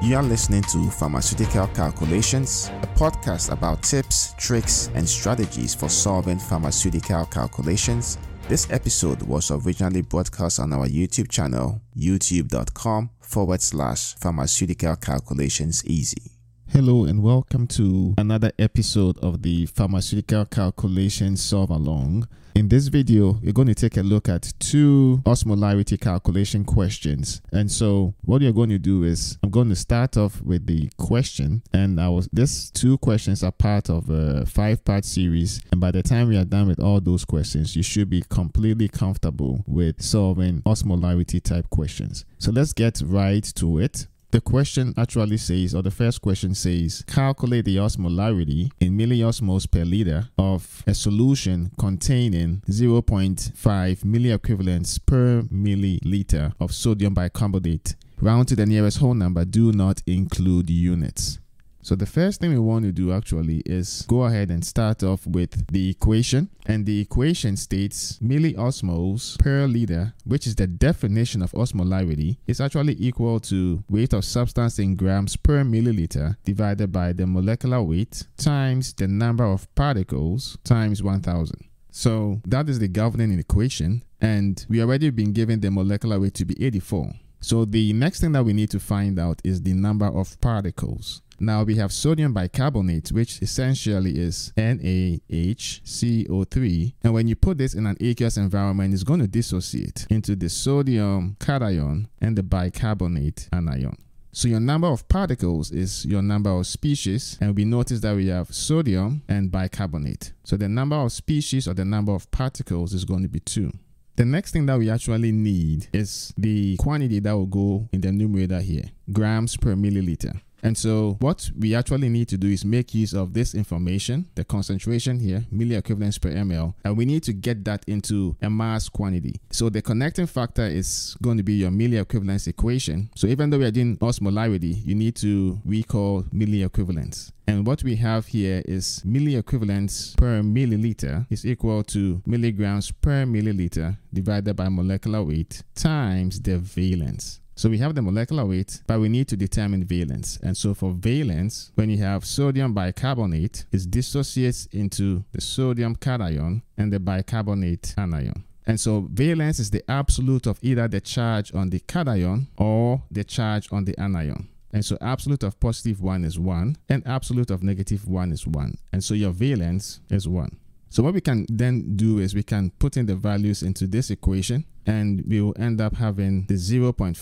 You are listening to Pharmaceutical Calculations, a podcast about tips, tricks, and strategies for solving pharmaceutical calculations. This episode was originally broadcast on our YouTube channel, youtube.com forward slash pharmaceutical calculations easy. Hello, and welcome to another episode of the Pharmaceutical Calculation Solve Along. In this video, we're going to take a look at two osmolarity calculation questions. And so what you're going to do is I'm going to start off with the question and I was these two questions are part of a five part series. And by the time we are done with all those questions, you should be completely comfortable with solving osmolarity type questions. So let's get right to it. The question actually says, or the first question says, calculate the osmolarity in milliosmoles per liter of a solution containing 0.5 milliequivalents per milliliter of sodium bicarbonate. Round to the nearest whole number, do not include units. So the first thing we want to do actually is go ahead and start off with the equation. And the equation states milliosmoles per liter, which is the definition of osmolarity, is actually equal to weight of substance in grams per milliliter divided by the molecular weight times the number of particles times 1000. So that is the governing equation. And we already been given the molecular weight to be 84. So the next thing that we need to find out is the number of particles. Now we have sodium bicarbonate, which essentially is NaHCO3. And when you put this in an aqueous environment, it's going to dissociate into the sodium cation and the bicarbonate anion. So your number of particles is your number of species and we notice that we have sodium and bicarbonate. So the number of species or the number of particles is going to be 2. The next thing that we actually need is the quantity that will go in the numerator here, grams per milliliter. And so what we actually need to do is make use of this information, the concentration here, milliequivalents per ml, and we need to get that into a mass quantity. So the connecting factor is going to be your milliequivalence equation. So even though we are doing osmolarity, you need to recall milliequivalents. And what we have here is milliequivalents per milliliter is equal to milligrams per milliliter divided by molecular weight times the valence. So we have the molecular weight, but we need to determine valence. And so for valence, when you have sodium bicarbonate, it dissociates into the sodium cation and the bicarbonate anion. And so valence is the absolute of either the charge on the cation or the charge on the anion. And so absolute of positive 1 is 1 and absolute of negative 1 is 1. And so your valence is 1. So what we can then do is we can put in the values into this equation and we will end up having the 0.5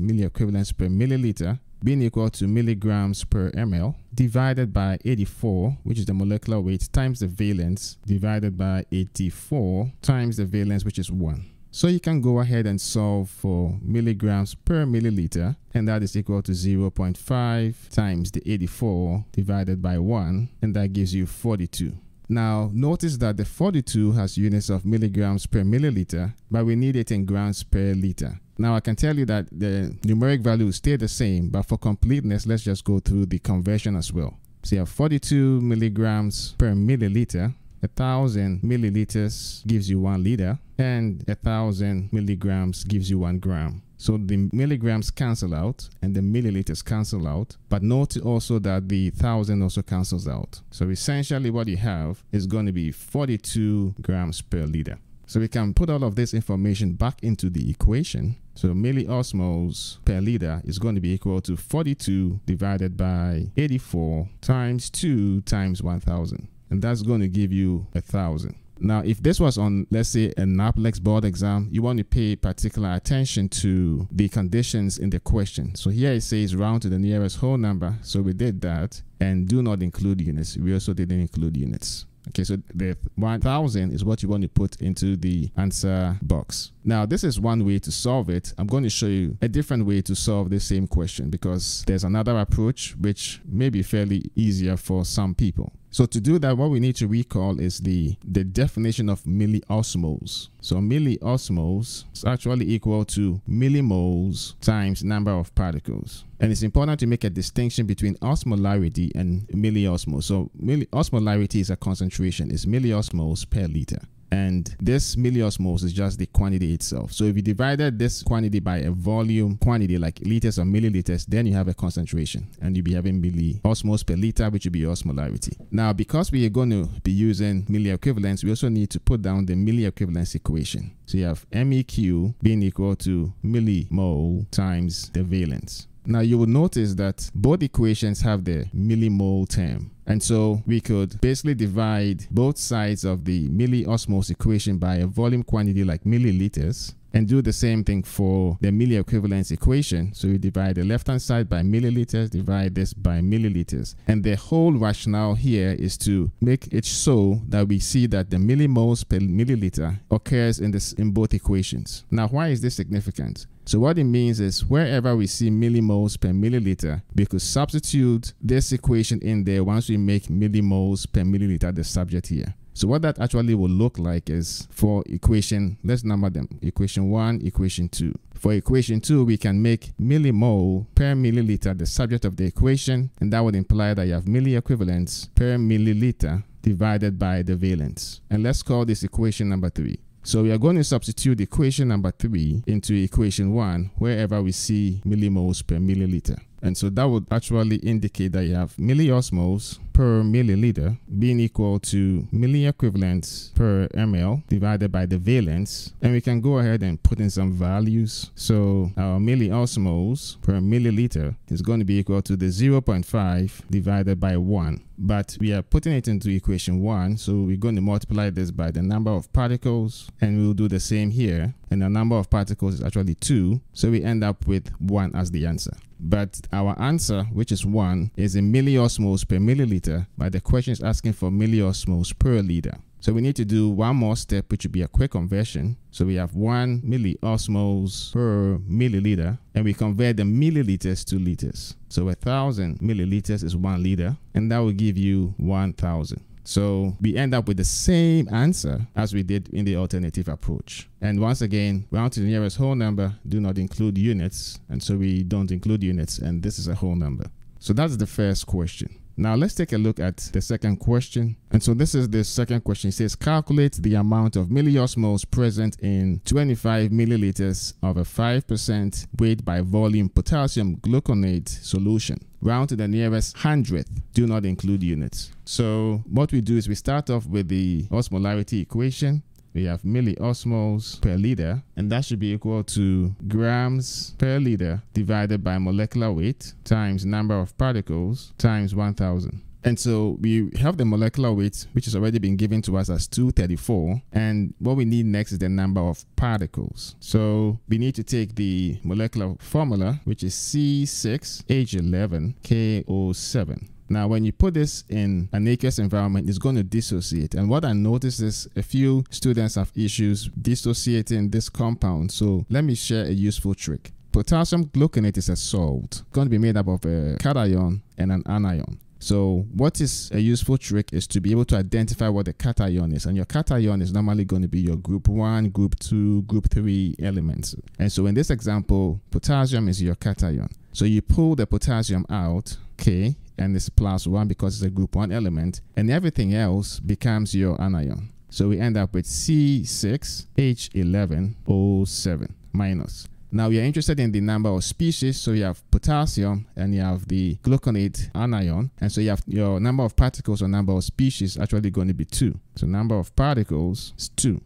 milliequivalents per milliliter being equal to milligrams per ml divided by 84, which is the molecular weight, times the valence divided by 84 times the valence, which is 1. So you can go ahead and solve for milligrams per milliliter, and that is equal to 0.5 times the 84 divided by 1, and that gives you 42. Now, notice that the 42 has units of milligrams per milliliter, but we need it in grams per liter. Now, I can tell you that the numeric value stay the same, but for completeness, let's just go through the conversion as well. So you have 42 milligrams per milliliter. A thousand milliliters gives you one liter, and a thousand milligrams gives you one gram. So the milligrams cancel out and the milliliters cancel out. But note also that the thousand also cancels out. So essentially what you have is going to be 42 grams per liter. So we can put all of this information back into the equation. So milliosmoles per liter is going to be equal to 42 divided by 84 times 2 times 1000. And that's going to give you a thousand. Now, if this was on, let's say, a NAPLEX board exam, you want to pay particular attention to the conditions in the question. So here it says round to the nearest whole number. So we did that and do not include units. We also didn't include units. Okay, so the 1000 is what you want to put into the answer box. Now, this is one way to solve it. I'm going to show you a different way to solve the same question because there's another approach which may be fairly easier for some people. So to do that, what we need to recall is the, the definition of milliosmoles. So milliosmoles is actually equal to millimoles times number of particles. And it's important to make a distinction between osmolarity and milliosmoles. So milli- osmolarity is a concentration, it's milliosmoles per liter. And this milliosmoles is just the quantity itself. So if you divided this quantity by a volume quantity like liters or milliliters, then you have a concentration and you'll be having milliosmoles per liter, which will be osmolarity. Now, because we are going to be using milliequivalents, we also need to put down the milliequivalence equation. So you have MEQ being equal to millimole times the valence. Now you will notice that both equations have the millimole term. And so we could basically divide both sides of the milliosmoles equation by a volume quantity like milliliters and do the same thing for the milliequivalence equation. So you divide the left-hand side by milliliters, divide this by milliliters. And the whole rationale here is to make it so that we see that the millimoles per milliliter occurs in, this, in both equations. Now, why is this significant? So what it means is wherever we see millimoles per milliliter, we could substitute this equation in there once we make millimoles per milliliter the subject here. So what that actually will look like is for equation, let's number them, equation 1, equation 2. For equation 2, we can make millimole per milliliter the subject of the equation, and that would imply that you have milliequivalents per milliliter divided by the valence. And let's call this equation number 3. So we are going to substitute equation number 3 into equation 1 wherever we see millimoles per milliliter. And so that would actually indicate that you have milliosmoles per milliliter being equal to milliequivalents per ml divided by the valence. And we can go ahead and put in some values. So our milliosmoles per milliliter is going to be equal to the 0.5 divided by 1 but we are putting it into equation 1 so we're going to multiply this by the number of particles and we'll do the same here and the number of particles is actually 2 so we end up with 1 as the answer but our answer, which is 1, is in milliosmoles per milliliter, but the question is asking for milliosmoles per liter. So we need to do one more step, which would be a quick conversion. So we have 1 milliosmoles per milliliter, and we convert the milliliters to liters. So a 1,000 milliliters is 1 liter, and that will give you 1,000. So we end up with the same answer as we did in the alternative approach. And once again, round to the nearest whole number, do not include units. And so we don't include units, and this is a whole number. So that's the first question. Now let's take a look at the second question. And so this is the second question. It says calculate the amount of milliosmoles present in 25 milliliters of a 5% weight by volume potassium gluconate solution. Round to the nearest hundredth. Do not include units. So what we do is we start off with the osmolarity equation we have milliosmoles per liter, and that should be equal to grams per liter divided by molecular weight times number of particles times 1000. And so we have the molecular weight, which has already been given to us as 234. And what we need next is the number of particles. So we need to take the molecular formula, which is C6H11KO7. Now, when you put this in an aqueous environment, it's going to dissociate. And what I noticed is a few students have issues dissociating this compound. So let me share a useful trick. Potassium gluconate is a salt, going to be made up of a cation and an anion. So what is a useful trick is to be able to identify what the cation is. And your cation is normally going to be your group 1, group 2, group 3 elements. And so in this example, potassium is your cation. So you pull the potassium out, okay, and it's plus 1 because it's a group 1 element, and everything else becomes your anion. So we end up with C6H11O7 minus. Now we are interested in the number of species. So you have potassium and you have the gluconate anion. And so you have your number of particles or number of species actually going to be 2. So number of particles is 2.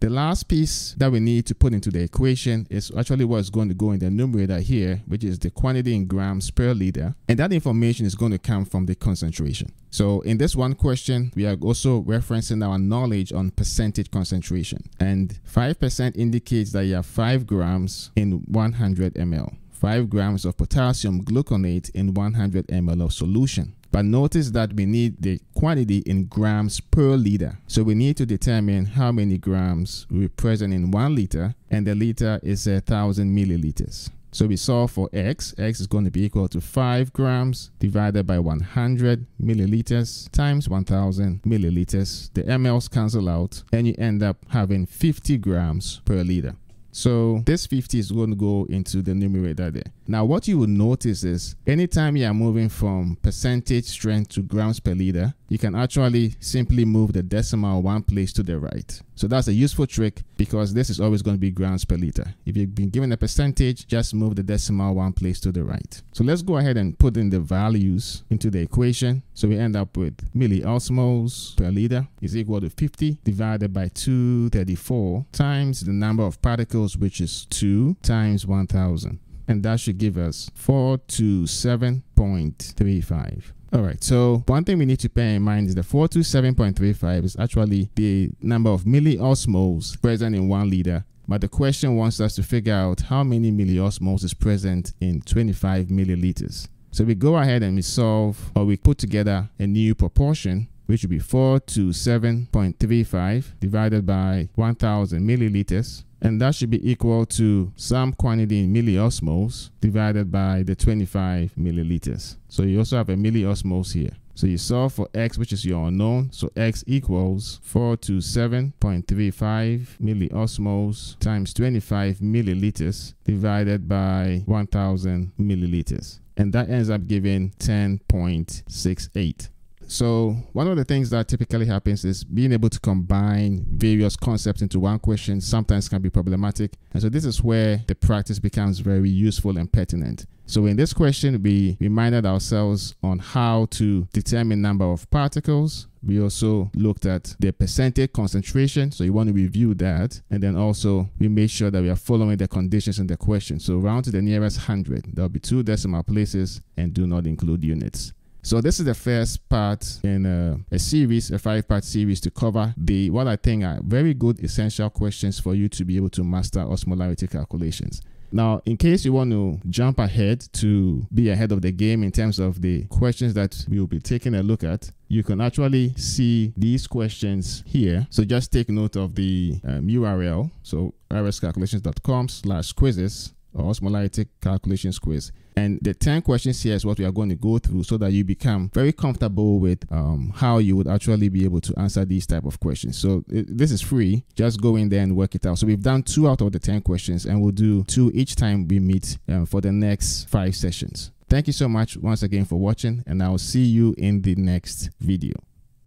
The last piece that we need to put into the equation is actually what's going to go in the numerator here, which is the quantity in grams per liter. And that information is going to come from the concentration. So in this one question, we are also referencing our knowledge on percentage concentration. And 5% indicates that you have 5 grams in 100 ml. 5 grams of potassium gluconate in 100 ml of solution. But notice that we need the quantity in grams per liter. So we need to determine how many grams we present in one liter and the liter is a thousand milliliters. So we solve for X, X is going to be equal to 5 grams divided by 100 milliliters times 1000 milliliters. The mLs cancel out and you end up having 50 grams per liter. So this 50 is going to go into the numerator there. Now what you will notice is anytime you are moving from percentage strength to grams per liter, you can actually simply move the decimal one place to the right. So that's a useful trick because this is always going to be grams per liter. If you've been given a percentage, just move the decimal one place to the right. So let's go ahead and put in the values into the equation. So we end up with milliosmoles per liter is equal to 50 divided by 234 times the number of particles, which is 2 times 1000. And that should give us 4 to 7.35. All right, so one thing we need to bear in mind is the 427.35 is actually the number of milliosmoles present in one liter. But the question wants us to figure out how many milliosmoles is present in 25 milliliters. So we go ahead and we solve or we put together a new proportion which would be 4 to 7.35 divided by 1000 milliliters and that should be equal to some quantity in milliosmoles divided by the 25 milliliters. So you also have a milliosmoles here. So you solve for x, which is your unknown. So x equals 4 to 7.35 milliosmoles times 25 milliliters divided by 1000 milliliters. And that ends up giving 10.68. So one of the things that typically happens is being able to combine various concepts into one question sometimes can be problematic. And so this is where the practice becomes very useful and pertinent. So in this question, we reminded ourselves on how to determine number of particles. We also looked at the percentage concentration. So you want to review that. And then also we made sure that we are following the conditions in the question. So round to the nearest hundred, there'll be two decimal places and do not include units. So this is the first part in a, a series, a five-part series to cover the what I think are very good essential questions for you to be able to master osmolarity calculations. Now, in case you want to jump ahead to be ahead of the game in terms of the questions that we will be taking a look at, you can actually see these questions here. So just take note of the um, URL. So rxcalculations.com slash quizzes or osmolarity calculations quiz. And the 10 questions here is what we are going to go through so that you become very comfortable with um, how you would actually be able to answer these type of questions. So it, this is free. Just go in there and work it out. So we've done two out of the 10 questions and we'll do two each time we meet um, for the next five sessions. Thank you so much once again for watching and I'll see you in the next video.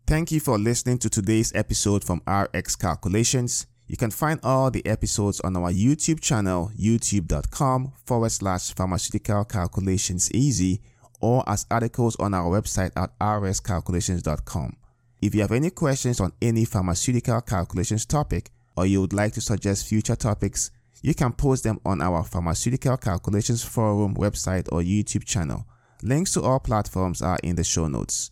Thank you for listening to today's episode from RX Calculations. You can find all the episodes on our YouTube channel, youtube.com forward slash pharmaceutical calculations easy, or as articles on our website at rxcalculations.com. If you have any questions on any pharmaceutical calculations topic, or you would like to suggest future topics, you can post them on our Pharmaceutical Calculations Forum website or YouTube channel. Links to all platforms are in the show notes.